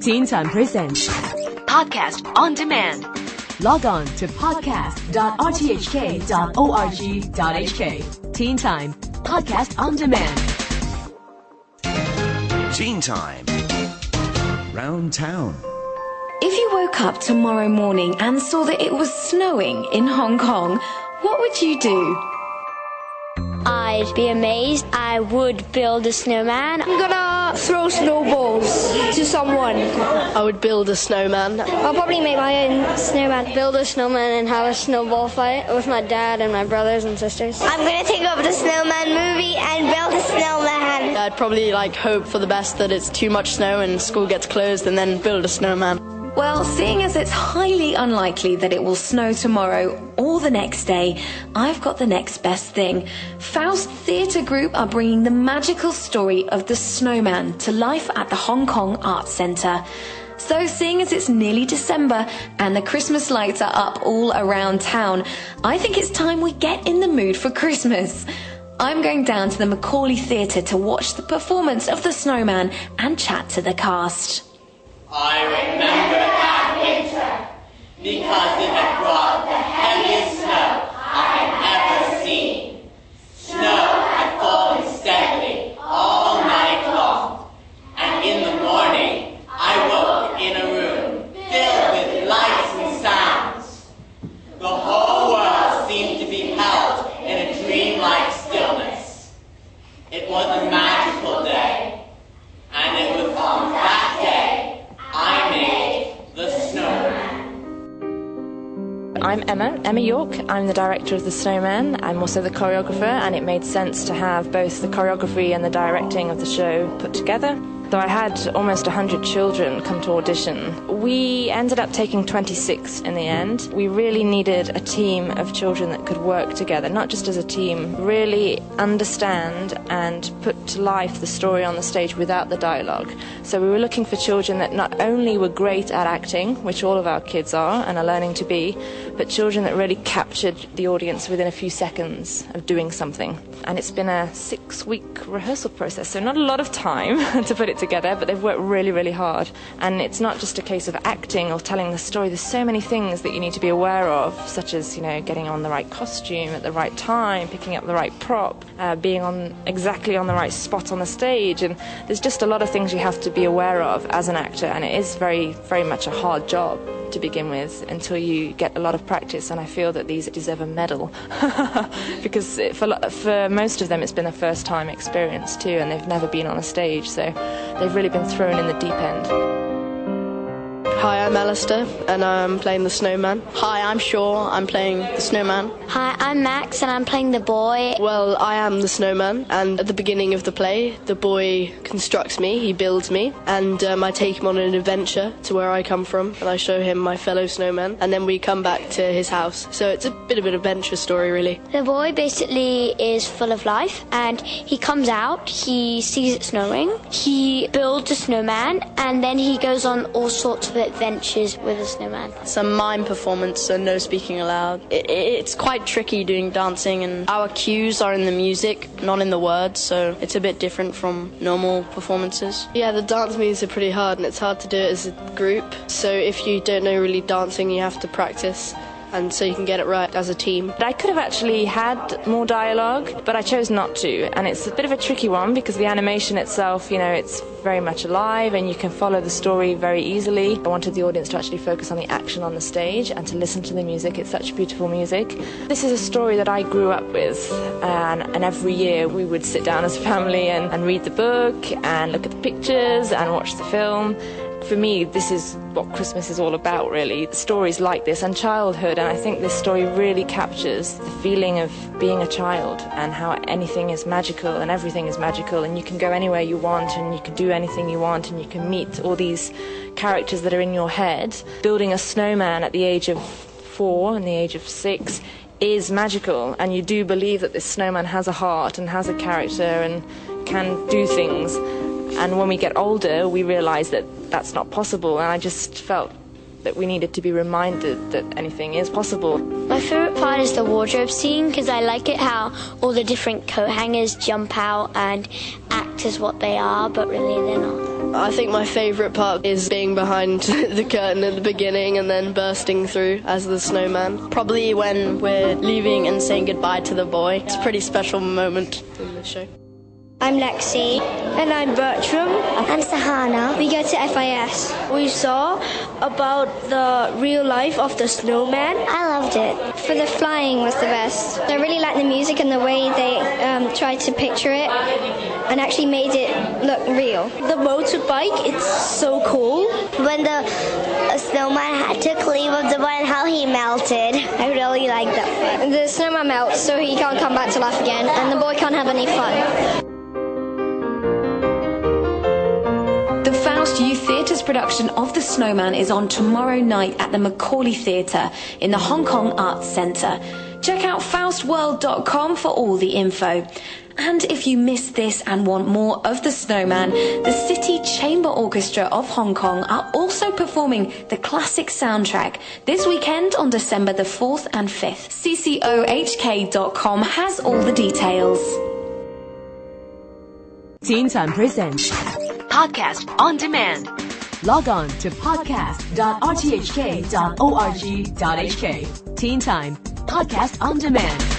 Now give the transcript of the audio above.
Teen Time Presents Podcast on Demand. Log on to podcast.rthk.org.hk. Teen Time Podcast on Demand. Teen Time. Round Town. If you woke up tomorrow morning and saw that it was snowing in Hong Kong, what would you do? I'd be amazed. I would build a snowman. I'm gonna throw snowballs to someone. I would build a snowman. I'll probably make my own snowman. Build a snowman and have a snowball fight with my dad and my brothers and sisters. I'm gonna take over the snowman movie and build a snowman. I'd probably like hope for the best that it's too much snow and school gets closed and then build a snowman. Well, seeing as it's highly unlikely that it will snow tomorrow or the next day, I've got the next best thing. Faust Theatre Group are bringing the magical story of the snowman to life at the Hong Kong Arts Centre. So, seeing as it's nearly December and the Christmas lights are up all around town, I think it's time we get in the mood for Christmas. I'm going down to the McAulay Theatre to watch the performance of the snowman and chat to the cast. I remember that winter because it had brought the heaviest snow I'm Emma, Emma York. I'm the director of The Snowman. I'm also the choreographer, and it made sense to have both the choreography and the directing of the show put together. So I had almost 100 children come to audition. We ended up taking 26 in the end. We really needed a team of children that could work together, not just as a team, really understand and put to life the story on the stage without the dialogue. So we were looking for children that not only were great at acting, which all of our kids are and are learning to be, but children that really captured the audience within a few seconds of doing something. And it's been a six week rehearsal process, so not a lot of time to put it together, but they've worked really, really hard. And it's not just a case of acting or telling the story, there's so many things that you need to be aware of, such as, you know, getting on the right costume at the right time, picking up the right prop, uh, being on exactly on the right spot on the stage. And there's just a lot of things you have to be aware of as an actor, and it is very, very much a hard job to begin with until you get a lot of practice. And I feel that these deserve a medal because for, for most of them, it's been a first time experience too, and they've never been on a stage, so they've really been thrown in the deep end. Hi, I'm Alistair, and I'm playing the snowman. Hi, I'm Shaw, I'm playing the snowman. Hi, I'm Max, and I'm playing the boy. Well, I am the snowman, and at the beginning of the play, the boy constructs me, he builds me, and um, I take him on an adventure to where I come from, and I show him my fellow snowmen, and then we come back to his house. So it's a bit of an adventure story, really. The boy basically is full of life, and he comes out, he sees it snowing, he builds a snowman, and then he goes on all sorts of adventures with a snowman. Some mime performance, so no speaking aloud. It, it's quite tricky doing dancing, and our cues are in the music, not in the words, so it's a bit different from normal performances. Yeah, the dance moves are pretty hard, and it's hard to do it as a group. So if you don't know really dancing, you have to practice and so you can get it right as a team. But I could have actually had more dialogue, but I chose not to, and it's a bit of a tricky one because the animation itself, you know, it's very much alive and you can follow the story very easily. I wanted the audience to actually focus on the action on the stage and to listen to the music. It's such beautiful music. This is a story that I grew up with, and, and every year we would sit down as a family and, and read the book and look at the pictures and watch the film for me, this is what Christmas is all about, really. Stories like this and childhood, and I think this story really captures the feeling of being a child and how anything is magical and everything is magical, and you can go anywhere you want and you can do anything you want, and you can meet all these characters that are in your head. Building a snowman at the age of four and the age of six is magical, and you do believe that this snowman has a heart and has a character and can do things. And when we get older, we realize that that's not possible. And I just felt that we needed to be reminded that anything is possible. My favourite part is the wardrobe scene because I like it how all the different coat hangers jump out and act as what they are, but really they're not. I think my favourite part is being behind the curtain at the beginning and then bursting through as the snowman. Probably when we're leaving and saying goodbye to the boy. It's a pretty special moment in the show. I'm Lexi. And I'm Bertram. I'm Sahana. We go to FIS. We saw about the real life of the snowman. I loved it. For the flying was the best. I really liked the music and the way they um, tried to picture it and actually made it look real. The motorbike, it's so cool. When the snowman had to cleave up the boy and how he melted. I really liked that. The snowman melts so he can't come back to life again and the boy can't have any fun. The Faust Youth Theatre's production of The Snowman is on tomorrow night at the McAulay Theatre in the Hong Kong Arts Centre. Check out faustworld.com for all the info. And if you missed this and want more of The Snowman, the City Chamber Orchestra of Hong Kong are also performing the classic soundtrack this weekend on December the 4th and 5th. CCOHK.com has all the details. Teen Time Presents Podcast on Demand. Log on to podcast.rthk.org.hk. Teen Time Podcast on Demand.